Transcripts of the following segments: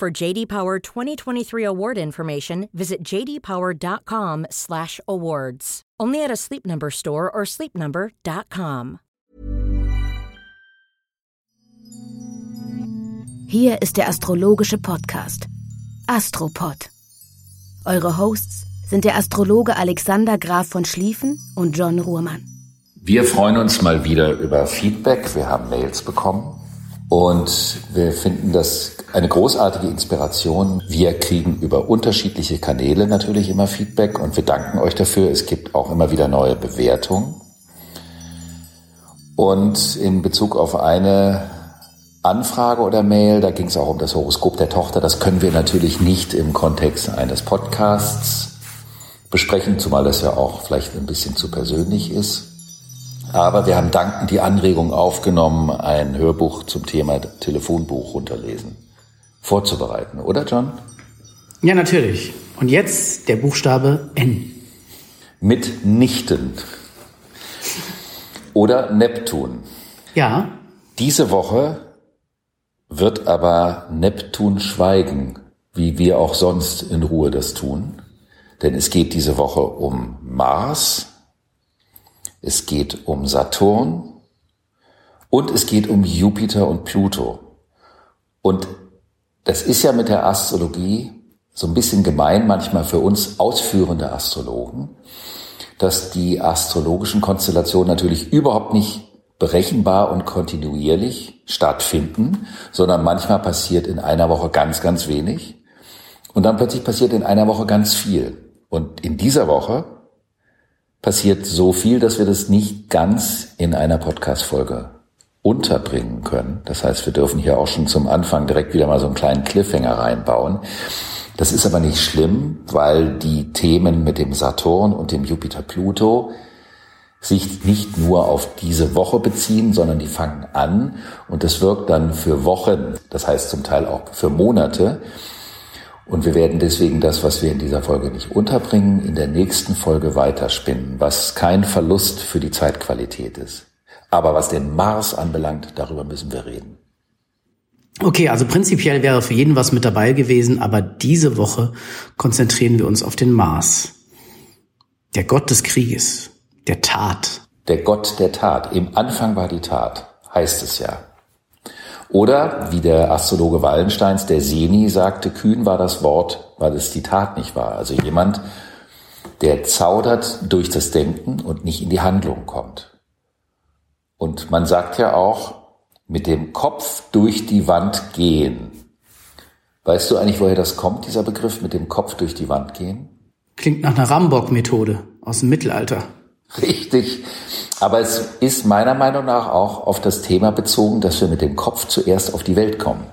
For JD Power 2023 award information, visit jdpower.com/awards. Only at a Sleep Number store or sleepnumber.com. Hier ist der astrologische Podcast Astropod. Eure Hosts sind der Astrologe Alexander Graf von Schlieffen und John Ruhrmann. Wir freuen uns mal wieder über Feedback. Wir haben Mails bekommen und wir finden das eine großartige Inspiration. Wir kriegen über unterschiedliche Kanäle natürlich immer Feedback und wir danken euch dafür. Es gibt auch immer wieder neue Bewertungen. Und in Bezug auf eine Anfrage oder Mail, da ging es auch um das Horoskop der Tochter. Das können wir natürlich nicht im Kontext eines Podcasts besprechen, zumal das ja auch vielleicht ein bisschen zu persönlich ist. Aber wir haben dankend die Anregung aufgenommen, ein Hörbuch zum Thema Telefonbuch runterlesen vorzubereiten, oder John? Ja, natürlich. Und jetzt der Buchstabe N. Mitnichten. Oder Neptun. Ja. Diese Woche wird aber Neptun schweigen, wie wir auch sonst in Ruhe das tun. Denn es geht diese Woche um Mars, es geht um Saturn und es geht um Jupiter und Pluto. Und das ist ja mit der Astrologie so ein bisschen gemein manchmal für uns ausführende Astrologen, dass die astrologischen Konstellationen natürlich überhaupt nicht berechenbar und kontinuierlich stattfinden, sondern manchmal passiert in einer Woche ganz, ganz wenig und dann plötzlich passiert in einer Woche ganz viel. Und in dieser Woche passiert so viel, dass wir das nicht ganz in einer Podcast-Folge unterbringen können. Das heißt, wir dürfen hier auch schon zum Anfang direkt wieder mal so einen kleinen Cliffhanger reinbauen. Das ist aber nicht schlimm, weil die Themen mit dem Saturn und dem Jupiter-Pluto sich nicht nur auf diese Woche beziehen, sondern die fangen an und das wirkt dann für Wochen, das heißt zum Teil auch für Monate. Und wir werden deswegen das, was wir in dieser Folge nicht unterbringen, in der nächsten Folge weiterspinnen, was kein Verlust für die Zeitqualität ist. Aber was den Mars anbelangt, darüber müssen wir reden. Okay, also prinzipiell wäre für jeden was mit dabei gewesen, aber diese Woche konzentrieren wir uns auf den Mars. Der Gott des Krieges, der Tat. Der Gott der Tat. Im Anfang war die Tat, heißt es ja. Oder, wie der Astrologe Wallensteins, der Seni sagte, kühn war das Wort, weil es die Tat nicht war. Also jemand, der zaudert durch das Denken und nicht in die Handlung kommt. Und man sagt ja auch, mit dem Kopf durch die Wand gehen. Weißt du eigentlich, woher das kommt, dieser Begriff mit dem Kopf durch die Wand gehen? Klingt nach einer Rambock-Methode aus dem Mittelalter. Richtig. Aber es ist meiner Meinung nach auch auf das Thema bezogen, dass wir mit dem Kopf zuerst auf die Welt kommen.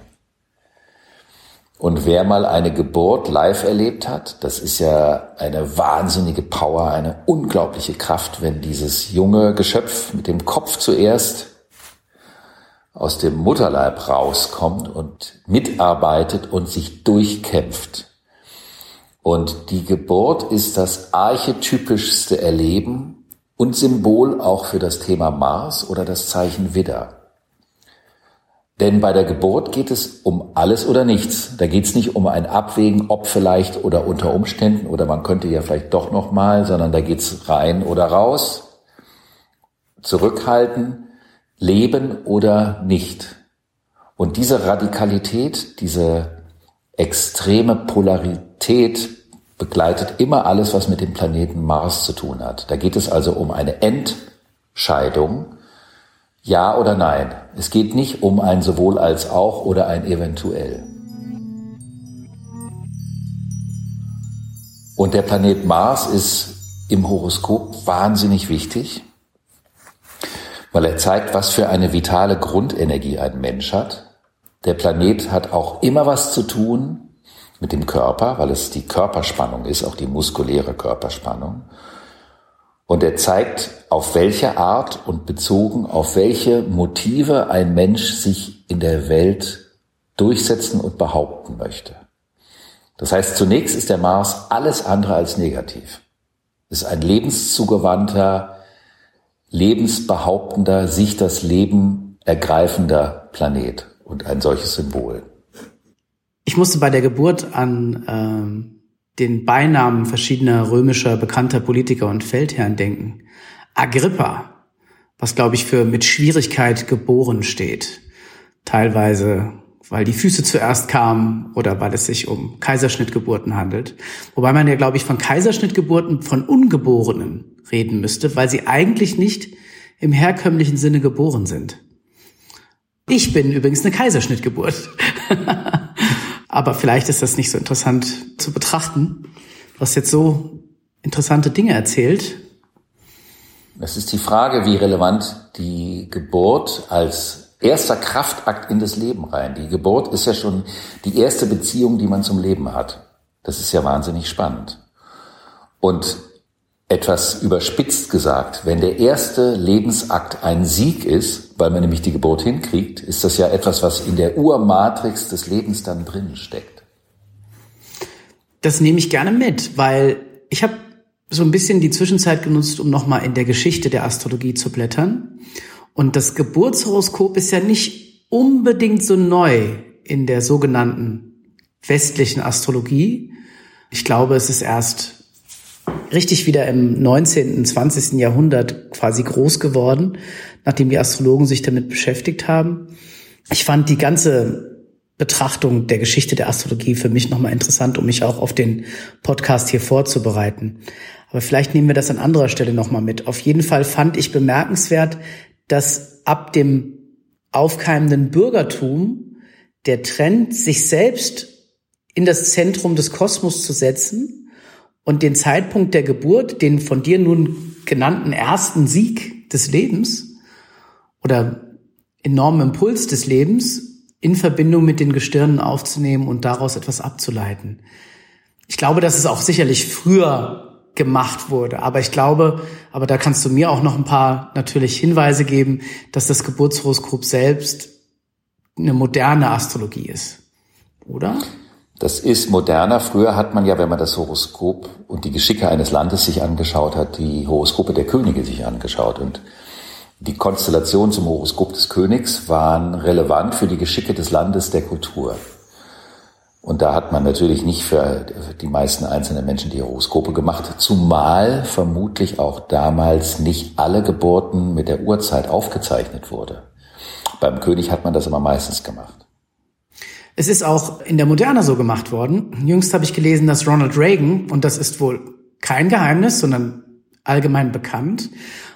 Und wer mal eine Geburt live erlebt hat, das ist ja eine wahnsinnige Power, eine unglaubliche Kraft, wenn dieses junge Geschöpf mit dem Kopf zuerst aus dem Mutterleib rauskommt und mitarbeitet und sich durchkämpft. Und die Geburt ist das archetypischste Erleben und Symbol auch für das Thema Mars oder das Zeichen Widder. Denn bei der Geburt geht es um alles oder nichts. Da geht es nicht um ein Abwägen, ob vielleicht oder unter Umständen oder man könnte ja vielleicht doch noch mal, sondern da geht es rein oder raus, zurückhalten, leben oder nicht. Und diese Radikalität, diese extreme Polarität begleitet immer alles, was mit dem Planeten Mars zu tun hat. Da geht es also um eine Entscheidung, ja oder nein. Es geht nicht um ein sowohl als auch oder ein eventuell. Und der Planet Mars ist im Horoskop wahnsinnig wichtig, weil er zeigt, was für eine vitale Grundenergie ein Mensch hat. der Planet hat auch immer was zu tun mit dem Körper, weil es die Körperspannung ist, auch die muskuläre Körperspannung. Und er zeigt, auf welche Art und bezogen auf welche Motive ein Mensch sich in der Welt durchsetzen und behaupten möchte. Das heißt, zunächst ist der Mars alles andere als negativ. Es ist ein lebenszugewandter, lebensbehauptender, sich das Leben ergreifender Planet und ein solches Symbol. Ich musste bei der Geburt an ähm, den Beinamen verschiedener römischer bekannter Politiker und Feldherren denken. Agrippa, was glaube ich für mit Schwierigkeit geboren steht. Teilweise weil die Füße zuerst kamen oder weil es sich um Kaiserschnittgeburten handelt. Wobei man ja, glaube ich, von Kaiserschnittgeburten von Ungeborenen reden müsste, weil sie eigentlich nicht im herkömmlichen Sinne geboren sind. Ich bin übrigens eine Kaiserschnittgeburt. Aber vielleicht ist das nicht so interessant zu betrachten. Hast jetzt so interessante Dinge erzählt. Es ist die Frage, wie relevant die Geburt als erster Kraftakt in das Leben rein. Die Geburt ist ja schon die erste Beziehung, die man zum Leben hat. Das ist ja wahnsinnig spannend. Und etwas überspitzt gesagt, wenn der erste Lebensakt ein Sieg ist, weil man nämlich die Geburt hinkriegt, ist das ja etwas, was in der Urmatrix des Lebens dann drin steckt. Das nehme ich gerne mit, weil ich habe so ein bisschen die Zwischenzeit genutzt, um nochmal in der Geschichte der Astrologie zu blättern. Und das Geburtshoroskop ist ja nicht unbedingt so neu in der sogenannten westlichen Astrologie. Ich glaube, es ist erst richtig wieder im 19., 20. Jahrhundert quasi groß geworden, nachdem die Astrologen sich damit beschäftigt haben. Ich fand die ganze Betrachtung der Geschichte der Astrologie für mich nochmal interessant, um mich auch auf den Podcast hier vorzubereiten. Aber vielleicht nehmen wir das an anderer Stelle nochmal mit. Auf jeden Fall fand ich bemerkenswert, dass ab dem aufkeimenden Bürgertum der Trend, sich selbst in das Zentrum des Kosmos zu setzen und den Zeitpunkt der Geburt, den von dir nun genannten ersten Sieg des Lebens oder enormen Impuls des Lebens in Verbindung mit den Gestirnen aufzunehmen und daraus etwas abzuleiten. Ich glaube, dass es auch sicherlich früher gemacht wurde. Aber ich glaube, aber da kannst du mir auch noch ein paar natürlich Hinweise geben, dass das Geburtshoroskop selbst eine moderne Astrologie ist. Oder? Das ist moderner. Früher hat man ja, wenn man das Horoskop und die Geschicke eines Landes sich angeschaut hat, die Horoskope der Könige sich angeschaut. Und die Konstellationen zum Horoskop des Königs waren relevant für die Geschicke des Landes der Kultur. Und da hat man natürlich nicht für die meisten einzelnen Menschen die Horoskope gemacht, zumal vermutlich auch damals nicht alle Geburten mit der Uhrzeit aufgezeichnet wurde. Beim König hat man das immer meistens gemacht. Es ist auch in der Moderne so gemacht worden. Jüngst habe ich gelesen, dass Ronald Reagan, und das ist wohl kein Geheimnis, sondern allgemein bekannt,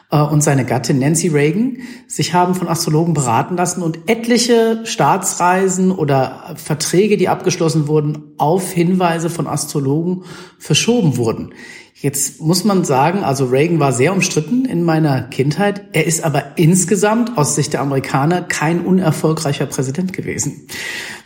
äh, und seine Gattin Nancy Reagan sich haben von Astrologen beraten lassen und etliche Staatsreisen oder Verträge, die abgeschlossen wurden, auf Hinweise von Astrologen verschoben wurden. Jetzt muss man sagen, also Reagan war sehr umstritten in meiner Kindheit. Er ist aber insgesamt aus Sicht der Amerikaner kein unerfolgreicher Präsident gewesen.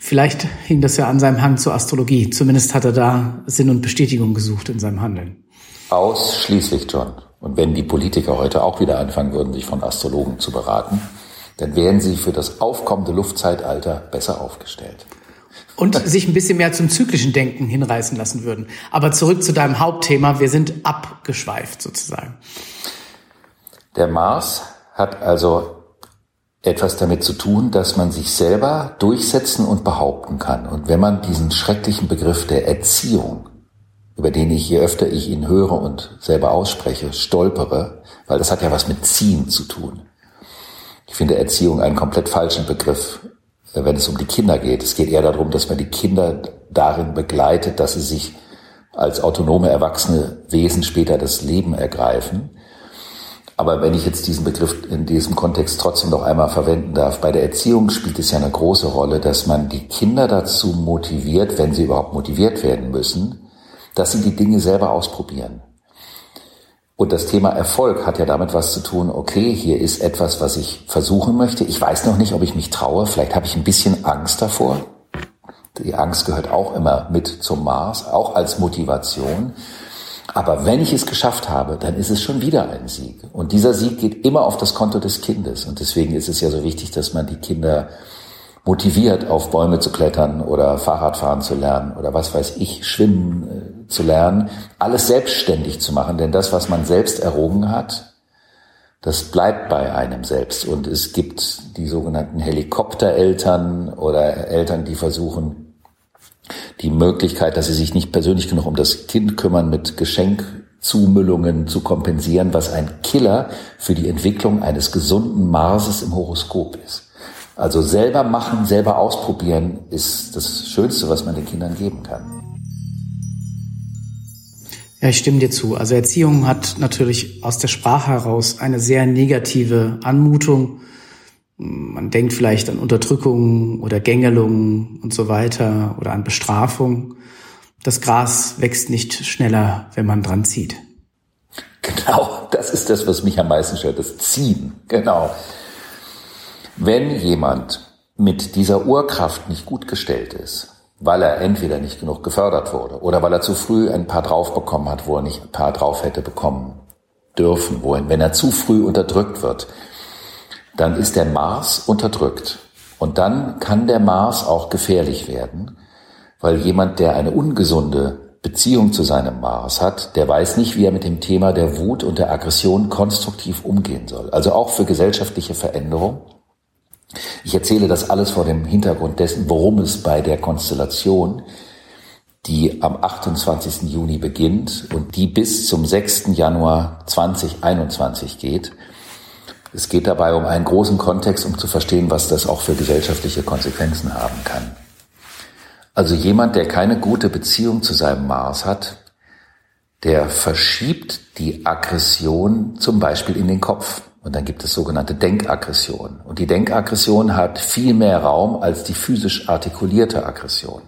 Vielleicht hing das ja an seinem Hang zur Astrologie. Zumindest hat er da Sinn und Bestätigung gesucht in seinem Handeln. Ausschließlich, John. Und wenn die Politiker heute auch wieder anfangen würden, sich von Astrologen zu beraten, dann wären sie für das aufkommende Luftzeitalter besser aufgestellt. Und sich ein bisschen mehr zum zyklischen Denken hinreißen lassen würden. Aber zurück zu deinem Hauptthema. Wir sind abgeschweift sozusagen. Der Mars hat also etwas damit zu tun, dass man sich selber durchsetzen und behaupten kann. Und wenn man diesen schrecklichen Begriff der Erziehung über den ich, je öfter ich ihn höre und selber ausspreche, stolpere, weil das hat ja was mit Ziehen zu tun. Ich finde Erziehung einen komplett falschen Begriff, wenn es um die Kinder geht. Es geht eher darum, dass man die Kinder darin begleitet, dass sie sich als autonome, erwachsene Wesen später das Leben ergreifen. Aber wenn ich jetzt diesen Begriff in diesem Kontext trotzdem noch einmal verwenden darf, bei der Erziehung spielt es ja eine große Rolle, dass man die Kinder dazu motiviert, wenn sie überhaupt motiviert werden müssen, dass sie die Dinge selber ausprobieren. Und das Thema Erfolg hat ja damit was zu tun, okay, hier ist etwas, was ich versuchen möchte. Ich weiß noch nicht, ob ich mich traue. Vielleicht habe ich ein bisschen Angst davor. Die Angst gehört auch immer mit zum Mars, auch als Motivation. Aber wenn ich es geschafft habe, dann ist es schon wieder ein Sieg. Und dieser Sieg geht immer auf das Konto des Kindes. Und deswegen ist es ja so wichtig, dass man die Kinder motiviert, auf Bäume zu klettern oder Fahrradfahren zu lernen oder was weiß ich, schwimmen äh, zu lernen, alles selbstständig zu machen. Denn das, was man selbst errungen hat, das bleibt bei einem selbst. Und es gibt die sogenannten Helikoptereltern oder Eltern, die versuchen, die Möglichkeit, dass sie sich nicht persönlich genug um das Kind kümmern, mit Geschenkzumüllungen zu kompensieren, was ein Killer für die Entwicklung eines gesunden Marses im Horoskop ist. Also selber machen, selber ausprobieren ist das Schönste, was man den Kindern geben kann. Ja, ich stimme dir zu. Also Erziehung hat natürlich aus der Sprache heraus eine sehr negative Anmutung. Man denkt vielleicht an Unterdrückung oder Gängelung und so weiter oder an Bestrafung. Das Gras wächst nicht schneller, wenn man dran zieht. Genau, das ist das, was mich am meisten stört, das Ziehen. Genau. Wenn jemand mit dieser Urkraft nicht gut gestellt ist, weil er entweder nicht genug gefördert wurde oder weil er zu früh ein paar drauf bekommen hat, wo er nicht ein paar drauf hätte bekommen dürfen, wohin, wenn er zu früh unterdrückt wird, dann ist der Mars unterdrückt. Und dann kann der Mars auch gefährlich werden, weil jemand, der eine ungesunde Beziehung zu seinem Mars hat, der weiß nicht, wie er mit dem Thema der Wut und der Aggression konstruktiv umgehen soll. Also auch für gesellschaftliche Veränderung ich erzähle das alles vor dem Hintergrund dessen, worum es bei der Konstellation, die am 28. Juni beginnt und die bis zum 6. Januar 2021 geht. Es geht dabei um einen großen Kontext, um zu verstehen, was das auch für gesellschaftliche Konsequenzen haben kann. Also jemand, der keine gute Beziehung zu seinem Mars hat, der verschiebt die Aggression zum Beispiel in den Kopf. Und dann gibt es sogenannte Denkaggression. Und die Denkaggression hat viel mehr Raum als die physisch artikulierte Aggression.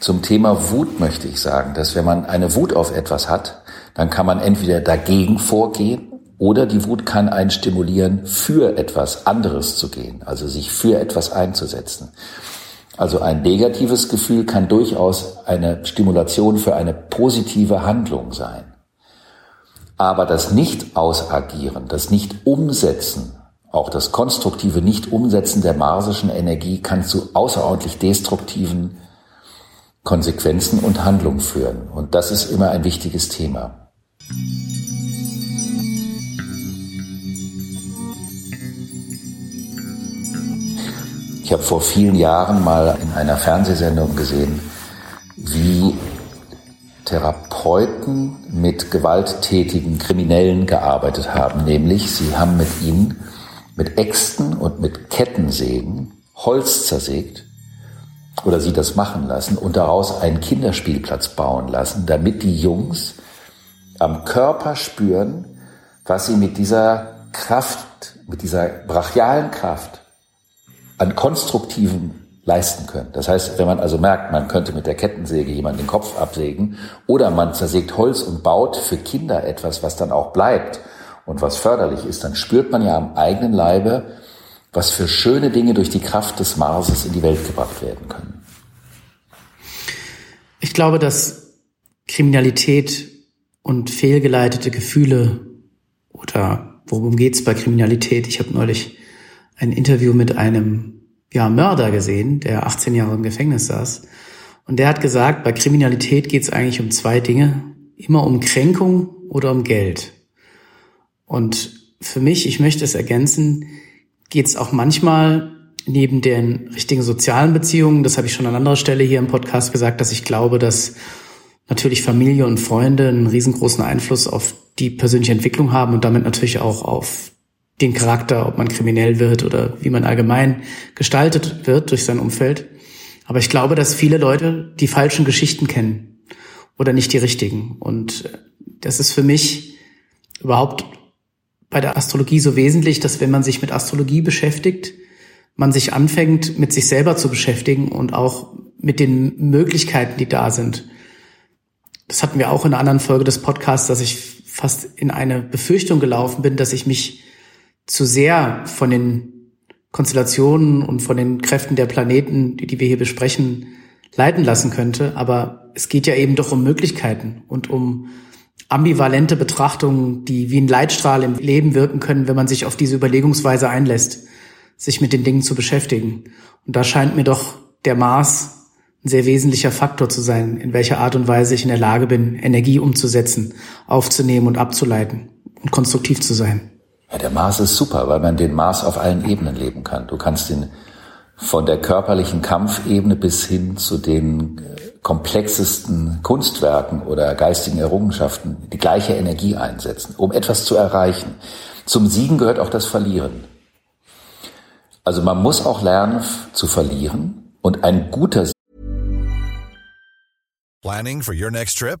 Zum Thema Wut möchte ich sagen, dass wenn man eine Wut auf etwas hat, dann kann man entweder dagegen vorgehen oder die Wut kann einen stimulieren, für etwas anderes zu gehen, also sich für etwas einzusetzen. Also ein negatives Gefühl kann durchaus eine Stimulation für eine positive Handlung sein. Aber das Nicht-Ausagieren, das Nicht-Umsetzen, auch das konstruktive Nicht-Umsetzen der marsischen Energie kann zu außerordentlich destruktiven Konsequenzen und Handlungen führen. Und das ist immer ein wichtiges Thema. Ich habe vor vielen Jahren mal in einer Fernsehsendung gesehen, wie Therapeuten mit gewalttätigen Kriminellen gearbeitet haben, nämlich sie haben mit ihnen mit Äxten und mit Kettensägen Holz zersägt oder sie das machen lassen und daraus einen Kinderspielplatz bauen lassen, damit die Jungs am Körper spüren, was sie mit dieser Kraft, mit dieser brachialen Kraft an konstruktiven leisten können. Das heißt, wenn man also merkt, man könnte mit der Kettensäge jemanden den Kopf absägen oder man zersägt Holz und baut für Kinder etwas, was dann auch bleibt und was förderlich ist, dann spürt man ja am eigenen Leibe, was für schöne Dinge durch die Kraft des Marses in die Welt gebracht werden können. Ich glaube, dass Kriminalität und fehlgeleitete Gefühle oder worum geht's bei Kriminalität? Ich habe neulich ein Interview mit einem ja, Mörder gesehen, der 18 Jahre im Gefängnis saß. Und der hat gesagt, bei Kriminalität geht es eigentlich um zwei Dinge. Immer um Kränkung oder um Geld. Und für mich, ich möchte es ergänzen, geht es auch manchmal neben den richtigen sozialen Beziehungen, das habe ich schon an anderer Stelle hier im Podcast gesagt, dass ich glaube, dass natürlich Familie und Freunde einen riesengroßen Einfluss auf die persönliche Entwicklung haben und damit natürlich auch auf den Charakter, ob man kriminell wird oder wie man allgemein gestaltet wird durch sein Umfeld. Aber ich glaube, dass viele Leute die falschen Geschichten kennen oder nicht die richtigen. Und das ist für mich überhaupt bei der Astrologie so wesentlich, dass wenn man sich mit Astrologie beschäftigt, man sich anfängt, mit sich selber zu beschäftigen und auch mit den Möglichkeiten, die da sind. Das hatten wir auch in einer anderen Folge des Podcasts, dass ich fast in eine Befürchtung gelaufen bin, dass ich mich zu sehr von den Konstellationen und von den Kräften der Planeten, die, die wir hier besprechen, leiten lassen könnte. Aber es geht ja eben doch um Möglichkeiten und um ambivalente Betrachtungen, die wie ein Leitstrahl im Leben wirken können, wenn man sich auf diese Überlegungsweise einlässt, sich mit den Dingen zu beschäftigen. Und da scheint mir doch der Mars ein sehr wesentlicher Faktor zu sein, in welcher Art und Weise ich in der Lage bin, Energie umzusetzen, aufzunehmen und abzuleiten und konstruktiv zu sein. Ja, der Mars ist super, weil man den Mars auf allen Ebenen leben kann. Du kannst ihn von der körperlichen Kampfebene bis hin zu den äh, komplexesten Kunstwerken oder geistigen Errungenschaften die gleiche Energie einsetzen, um etwas zu erreichen. Zum Siegen gehört auch das Verlieren. Also man muss auch lernen zu verlieren und ein guter Planning for your next trip?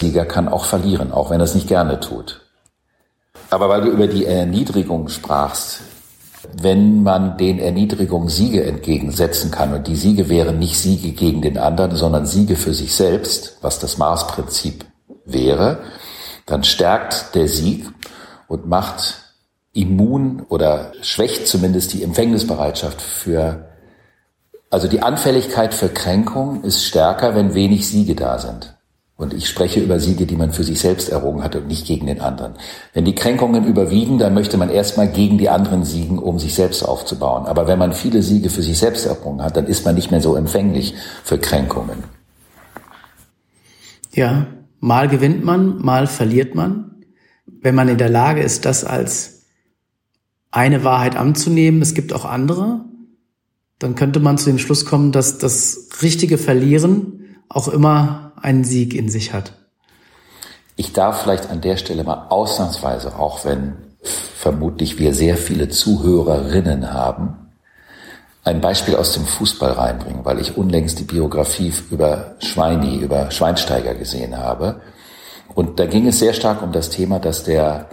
Sieger kann auch verlieren, auch wenn er es nicht gerne tut. Aber weil du über die Erniedrigung sprachst, wenn man den Erniedrigungen Siege entgegensetzen kann, und die Siege wären nicht Siege gegen den anderen, sondern Siege für sich selbst, was das Mars-Prinzip wäre, dann stärkt der Sieg und macht immun oder schwächt zumindest die Empfängnisbereitschaft für, also die Anfälligkeit für Kränkung ist stärker, wenn wenig Siege da sind. Und ich spreche über Siege, die man für sich selbst errungen hat und nicht gegen den anderen. Wenn die Kränkungen überwiegen, dann möchte man erstmal gegen die anderen siegen, um sich selbst aufzubauen. Aber wenn man viele Siege für sich selbst errungen hat, dann ist man nicht mehr so empfänglich für Kränkungen. Ja, mal gewinnt man, mal verliert man wenn man in der Lage ist, das als eine Wahrheit anzunehmen, es gibt auch andere, dann könnte man zu dem Schluss kommen, dass das richtige Verlieren auch immer einen Sieg in sich hat. Ich darf vielleicht an der Stelle mal ausnahmsweise, auch wenn vermutlich wir sehr viele Zuhörerinnen haben, ein Beispiel aus dem Fußball reinbringen, weil ich unlängst die Biografie über Schweini, über Schweinsteiger gesehen habe. Und da ging es sehr stark um das Thema, dass der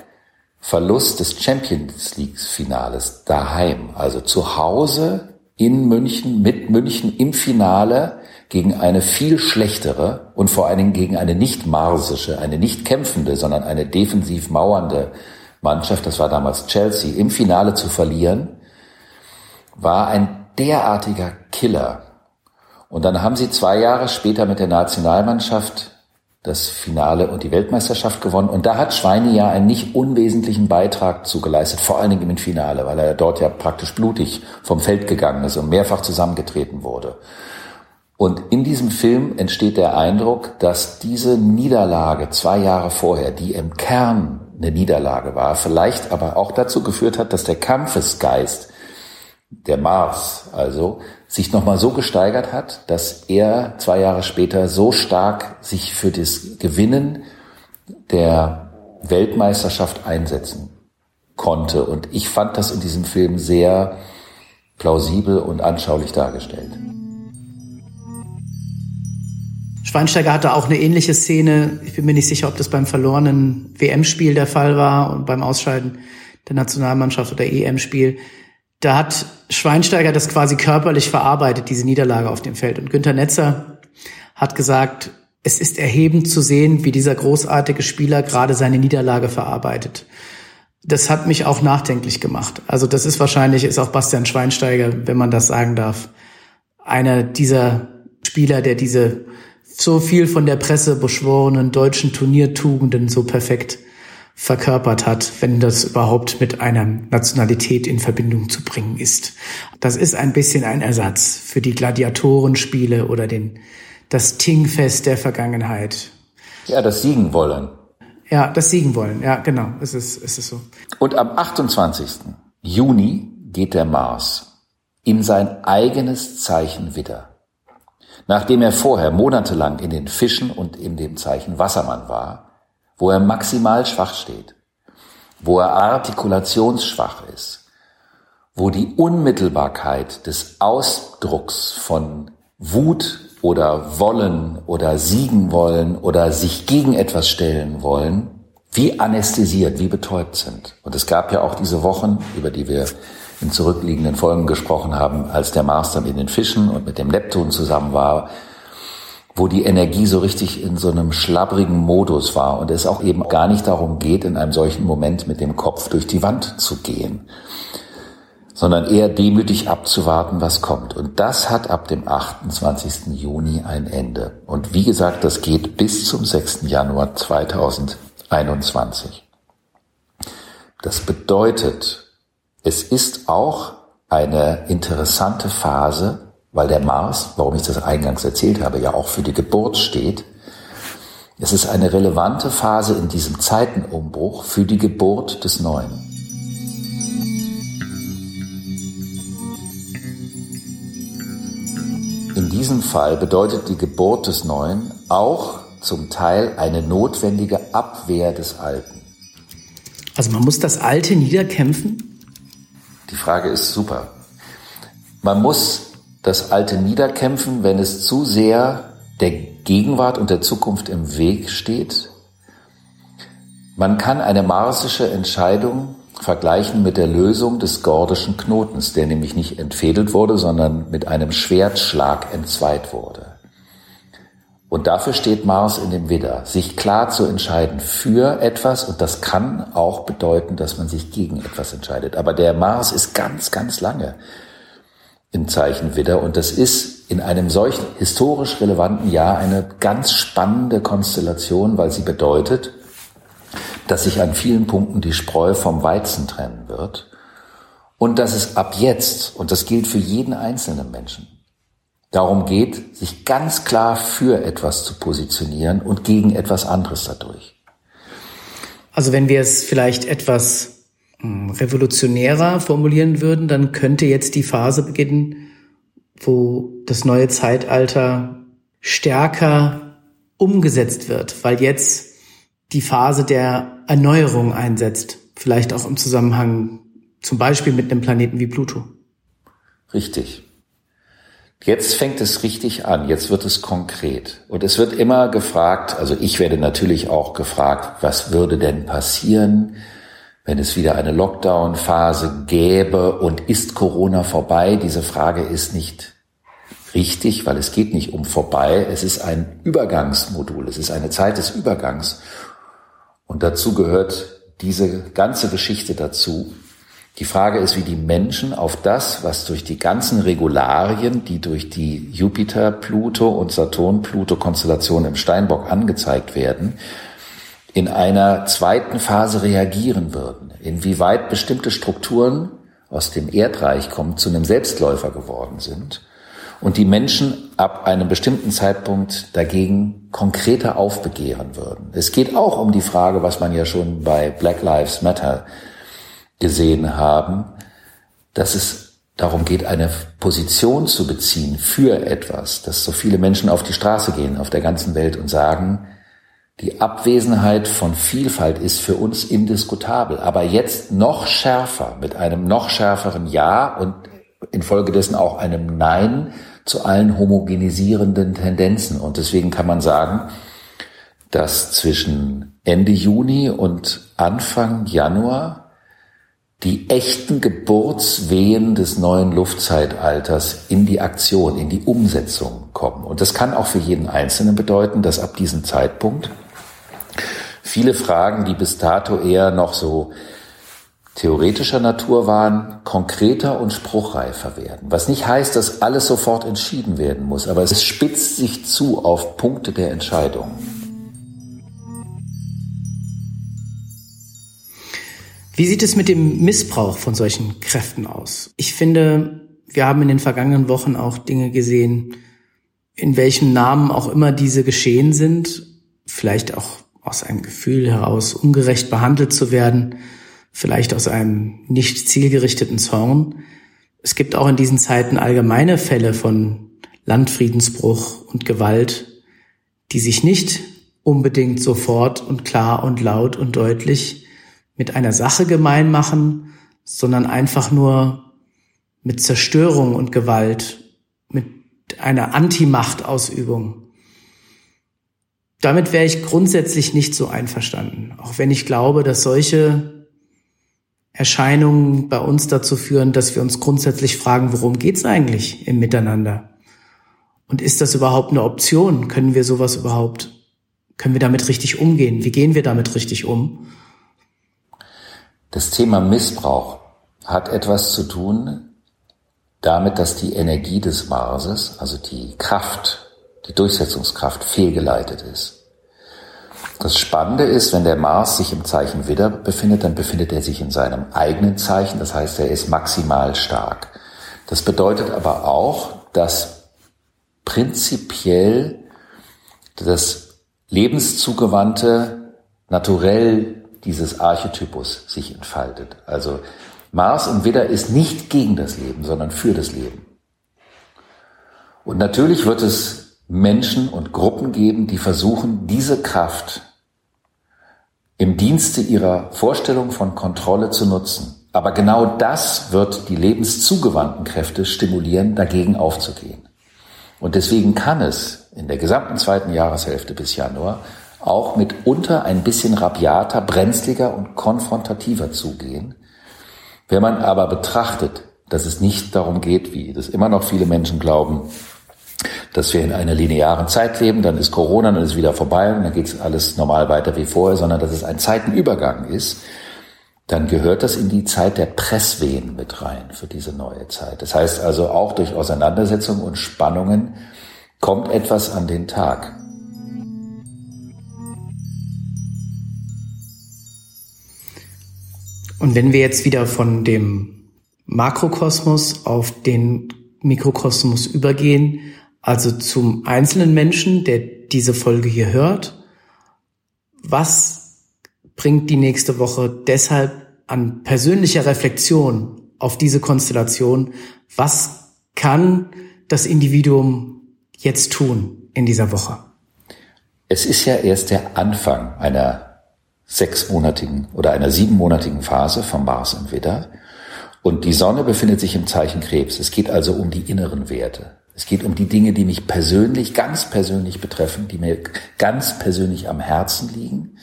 Verlust des Champions League Finales daheim, also zu Hause in München, mit München im Finale gegen eine viel schlechtere und vor allen Dingen gegen eine nicht marsische, eine nicht kämpfende, sondern eine defensiv mauernde Mannschaft, das war damals Chelsea, im Finale zu verlieren, war ein derartiger Killer. Und dann haben sie zwei Jahre später mit der Nationalmannschaft das Finale und die Weltmeisterschaft gewonnen. Und da hat Schweini ja einen nicht unwesentlichen Beitrag zugeleistet, vor allen Dingen im Finale, weil er dort ja praktisch blutig vom Feld gegangen ist und mehrfach zusammengetreten wurde. Und in diesem Film entsteht der Eindruck, dass diese Niederlage zwei Jahre vorher, die im Kern eine Niederlage war, vielleicht aber auch dazu geführt hat, dass der Kampfesgeist, der Mars also, sich nochmal so gesteigert hat, dass er zwei Jahre später so stark sich für das Gewinnen der Weltmeisterschaft einsetzen konnte. Und ich fand das in diesem Film sehr plausibel und anschaulich dargestellt. Schweinsteiger hatte auch eine ähnliche Szene. Ich bin mir nicht sicher, ob das beim verlorenen WM-Spiel der Fall war und beim Ausscheiden der Nationalmannschaft oder EM-Spiel da hat Schweinsteiger das quasi körperlich verarbeitet, diese Niederlage auf dem Feld. Und Günter Netzer hat gesagt, es ist erhebend zu sehen, wie dieser großartige Spieler gerade seine Niederlage verarbeitet. Das hat mich auch nachdenklich gemacht. Also das ist wahrscheinlich, ist auch Bastian Schweinsteiger, wenn man das sagen darf, einer dieser Spieler, der diese so viel von der Presse beschworenen deutschen Turniertugenden so perfekt verkörpert hat, wenn das überhaupt mit einer Nationalität in Verbindung zu bringen ist. Das ist ein bisschen ein Ersatz für die Gladiatorenspiele oder den, das Tingfest der Vergangenheit. Ja, das Siegen wollen. Ja, das Siegen wollen. Ja, genau. Es ist, es ist so. Und am 28. Juni geht der Mars in sein eigenes Zeichen Widder. Nachdem er vorher monatelang in den Fischen und in dem Zeichen Wassermann war, wo er maximal schwach steht, wo er artikulationsschwach ist, wo die Unmittelbarkeit des Ausdrucks von Wut oder Wollen oder siegen wollen oder sich gegen etwas stellen wollen, wie anästhesiert, wie betäubt sind. Und es gab ja auch diese Wochen, über die wir in zurückliegenden Folgen gesprochen haben, als der Mars dann in den Fischen und mit dem Neptun zusammen war, wo die Energie so richtig in so einem schlabbrigen Modus war und es auch eben gar nicht darum geht, in einem solchen Moment mit dem Kopf durch die Wand zu gehen, sondern eher demütig abzuwarten, was kommt. Und das hat ab dem 28. Juni ein Ende. Und wie gesagt, das geht bis zum 6. Januar 2021. Das bedeutet, es ist auch eine interessante Phase, weil der Mars, warum ich das eingangs erzählt habe, ja auch für die Geburt steht. Es ist eine relevante Phase in diesem Zeitenumbruch für die Geburt des Neuen. In diesem Fall bedeutet die Geburt des Neuen auch zum Teil eine notwendige Abwehr des Alten. Also man muss das Alte niederkämpfen? Die Frage ist super. Man muss das Alte niederkämpfen, wenn es zu sehr der Gegenwart und der Zukunft im Weg steht. Man kann eine marsische Entscheidung vergleichen mit der Lösung des gordischen Knotens, der nämlich nicht entfädelt wurde, sondern mit einem Schwertschlag entzweit wurde. Und dafür steht Mars in dem Widder, sich klar zu entscheiden für etwas und das kann auch bedeuten, dass man sich gegen etwas entscheidet. Aber der Mars ist ganz, ganz lange im Zeichen Widder. Und das ist in einem solchen historisch relevanten Jahr eine ganz spannende Konstellation, weil sie bedeutet, dass sich an vielen Punkten die Spreu vom Weizen trennen wird und dass es ab jetzt, und das gilt für jeden einzelnen Menschen, darum geht, sich ganz klar für etwas zu positionieren und gegen etwas anderes dadurch. Also wenn wir es vielleicht etwas hm, revolutionärer formulieren würden, dann könnte jetzt die Phase beginnen, wo das neue Zeitalter stärker umgesetzt wird, weil jetzt die Phase der Erneuerung einsetzt, vielleicht auch im Zusammenhang zum Beispiel mit einem Planeten wie Pluto. Richtig. Jetzt fängt es richtig an, jetzt wird es konkret. Und es wird immer gefragt, also ich werde natürlich auch gefragt, was würde denn passieren, wenn es wieder eine Lockdown-Phase gäbe und ist Corona vorbei? Diese Frage ist nicht richtig, weil es geht nicht um vorbei. Es ist ein Übergangsmodul. Es ist eine Zeit des Übergangs. Und dazu gehört diese ganze Geschichte dazu. Die Frage ist, wie die Menschen auf das, was durch die ganzen Regularien, die durch die Jupiter, Pluto und Saturn, Pluto-Konstellation im Steinbock angezeigt werden, in einer zweiten Phase reagieren würden, inwieweit bestimmte Strukturen aus dem Erdreich kommen, zu einem Selbstläufer geworden sind und die Menschen ab einem bestimmten Zeitpunkt dagegen konkreter aufbegehren würden. Es geht auch um die Frage, was man ja schon bei Black Lives Matter gesehen haben, dass es darum geht, eine Position zu beziehen für etwas, dass so viele Menschen auf die Straße gehen auf der ganzen Welt und sagen, die Abwesenheit von Vielfalt ist für uns indiskutabel, aber jetzt noch schärfer, mit einem noch schärferen Ja und infolgedessen auch einem Nein zu allen homogenisierenden Tendenzen. Und deswegen kann man sagen, dass zwischen Ende Juni und Anfang Januar die echten Geburtswehen des neuen Luftzeitalters in die Aktion, in die Umsetzung kommen. Und das kann auch für jeden Einzelnen bedeuten, dass ab diesem Zeitpunkt viele Fragen, die bis dato eher noch so theoretischer Natur waren, konkreter und spruchreifer werden. Was nicht heißt, dass alles sofort entschieden werden muss, aber es spitzt sich zu auf Punkte der Entscheidung. Wie sieht es mit dem Missbrauch von solchen Kräften aus? Ich finde, wir haben in den vergangenen Wochen auch Dinge gesehen, in welchem Namen auch immer diese geschehen sind, vielleicht auch aus einem Gefühl heraus ungerecht behandelt zu werden, vielleicht aus einem nicht zielgerichteten Zorn. Es gibt auch in diesen Zeiten allgemeine Fälle von Landfriedensbruch und Gewalt, die sich nicht unbedingt sofort und klar und laut und deutlich mit einer Sache gemein machen, sondern einfach nur mit Zerstörung und Gewalt, mit einer Anti-Macht-Ausübung. Damit wäre ich grundsätzlich nicht so einverstanden, auch wenn ich glaube, dass solche Erscheinungen bei uns dazu führen, dass wir uns grundsätzlich fragen, worum geht's eigentlich im Miteinander? Und ist das überhaupt eine Option? Können wir sowas überhaupt, können wir damit richtig umgehen? Wie gehen wir damit richtig um? Das Thema Missbrauch hat etwas zu tun damit, dass die Energie des Marses, also die Kraft, die Durchsetzungskraft fehlgeleitet ist. Das Spannende ist, wenn der Mars sich im Zeichen Widder befindet, dann befindet er sich in seinem eigenen Zeichen, das heißt, er ist maximal stark. Das bedeutet aber auch, dass prinzipiell das lebenszugewandte Naturell dieses Archetypus sich entfaltet. Also Mars im Widder ist nicht gegen das Leben, sondern für das Leben. Und natürlich wird es Menschen und Gruppen geben, die versuchen, diese Kraft im Dienste ihrer Vorstellung von Kontrolle zu nutzen. Aber genau das wird die lebenszugewandten Kräfte stimulieren, dagegen aufzugehen. Und deswegen kann es in der gesamten zweiten Jahreshälfte bis Januar auch mitunter ein bisschen rabiater, brenzliger und konfrontativer zugehen. Wenn man aber betrachtet, dass es nicht darum geht, wie das immer noch viele Menschen glauben, dass wir in einer linearen Zeit leben, dann ist Corona, dann ist wieder vorbei und dann geht alles normal weiter wie vorher, sondern dass es ein Zeitenübergang ist, dann gehört das in die Zeit der Presswehen mit rein für diese neue Zeit. Das heißt also auch durch Auseinandersetzungen und Spannungen kommt etwas an den Tag. Und wenn wir jetzt wieder von dem Makrokosmos auf den Mikrokosmos übergehen, also zum einzelnen Menschen, der diese Folge hier hört, was bringt die nächste Woche deshalb an persönlicher Reflexion auf diese Konstellation? Was kann das Individuum jetzt tun in dieser Woche? Es ist ja erst der Anfang einer sechsmonatigen oder einer siebenmonatigen Phase vom Mars im Widder. Und die Sonne befindet sich im Zeichen Krebs. Es geht also um die inneren Werte. Es geht um die Dinge, die mich persönlich, ganz persönlich betreffen, die mir ganz persönlich am Herzen liegen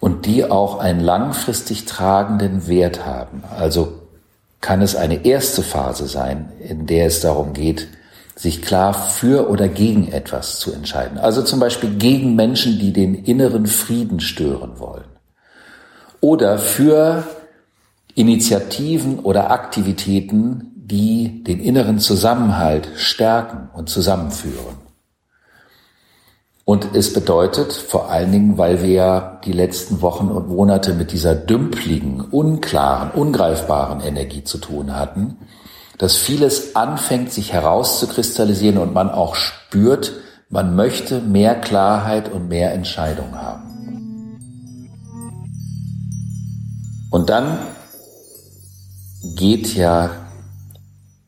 und die auch einen langfristig tragenden Wert haben. Also kann es eine erste Phase sein, in der es darum geht, sich klar für oder gegen etwas zu entscheiden. Also zum Beispiel gegen Menschen, die den inneren Frieden stören wollen. Oder für Initiativen oder Aktivitäten, die den inneren Zusammenhalt stärken und zusammenführen. Und es bedeutet vor allen Dingen, weil wir ja die letzten Wochen und Monate mit dieser dümpligen, unklaren, ungreifbaren Energie zu tun hatten, dass vieles anfängt, sich herauszukristallisieren und man auch spürt, man möchte mehr Klarheit und mehr Entscheidung haben. Und dann geht ja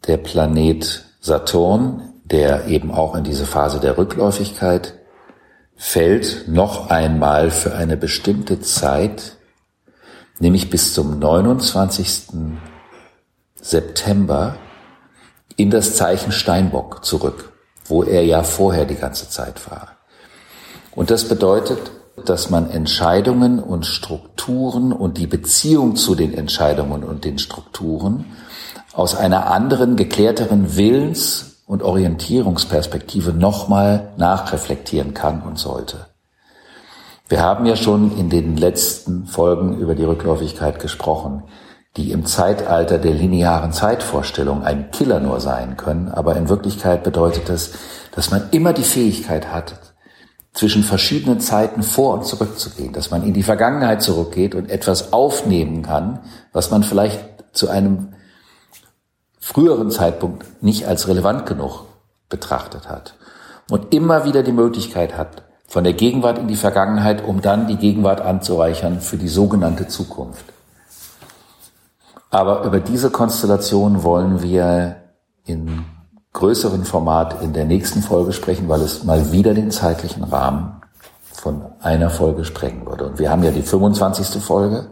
der Planet Saturn, der eben auch in diese Phase der Rückläufigkeit fällt, noch einmal für eine bestimmte Zeit, nämlich bis zum 29. September in das Zeichen Steinbock zurück, wo er ja vorher die ganze Zeit war. Und das bedeutet, dass man Entscheidungen und Strukturen und die Beziehung zu den Entscheidungen und den Strukturen aus einer anderen, geklärteren Willens- und Orientierungsperspektive nochmal nachreflektieren kann und sollte. Wir haben ja schon in den letzten Folgen über die Rückläufigkeit gesprochen die im Zeitalter der linearen Zeitvorstellung ein Killer nur sein können, aber in Wirklichkeit bedeutet das, dass man immer die Fähigkeit hat, zwischen verschiedenen Zeiten vor und zurück zu gehen, dass man in die Vergangenheit zurückgeht und etwas aufnehmen kann, was man vielleicht zu einem früheren Zeitpunkt nicht als relevant genug betrachtet hat. Und immer wieder die Möglichkeit hat, von der Gegenwart in die Vergangenheit, um dann die Gegenwart anzureichern für die sogenannte Zukunft. Aber über diese Konstellation wollen wir in größeren Format in der nächsten Folge sprechen, weil es mal wieder den zeitlichen Rahmen von einer Folge sprengen würde. Und wir haben ja die 25. Folge,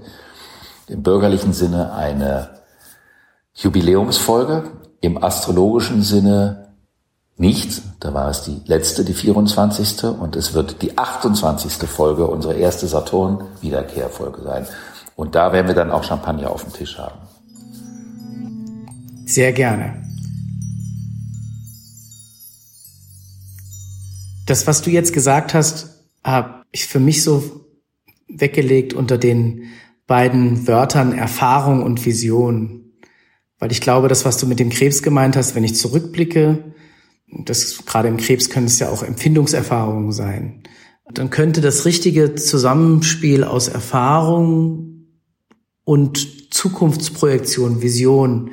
im bürgerlichen Sinne eine Jubiläumsfolge, im astrologischen Sinne nicht. Da war es die letzte, die 24. Und es wird die 28. Folge, unsere erste Saturn-Wiederkehrfolge sein. Und da werden wir dann auch Champagner auf dem Tisch haben. Sehr gerne. Das, was du jetzt gesagt hast, habe ich für mich so weggelegt unter den beiden Wörtern Erfahrung und Vision. Weil ich glaube, das, was du mit dem Krebs gemeint hast, wenn ich zurückblicke, das gerade im Krebs können es ja auch Empfindungserfahrungen sein, dann könnte das richtige Zusammenspiel aus Erfahrung und Zukunftsprojektion, Vision,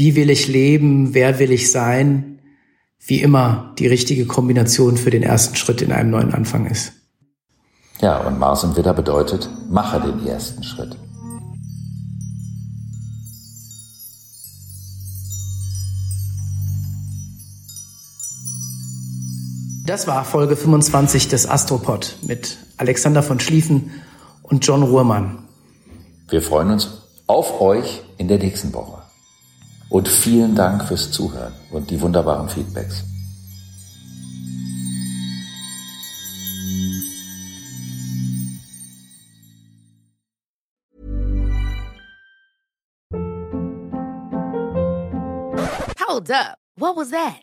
wie will ich leben, wer will ich sein, wie immer die richtige Kombination für den ersten Schritt in einem neuen Anfang ist. Ja, und Mars und Widder bedeutet, mache den ersten Schritt. Das war Folge 25 des Astropod mit Alexander von Schlieffen und John Ruhrmann. Wir freuen uns auf euch in der nächsten Woche. Und vielen Dank fürs Zuhören und die wunderbaren Feedbacks. Hold up. What was that?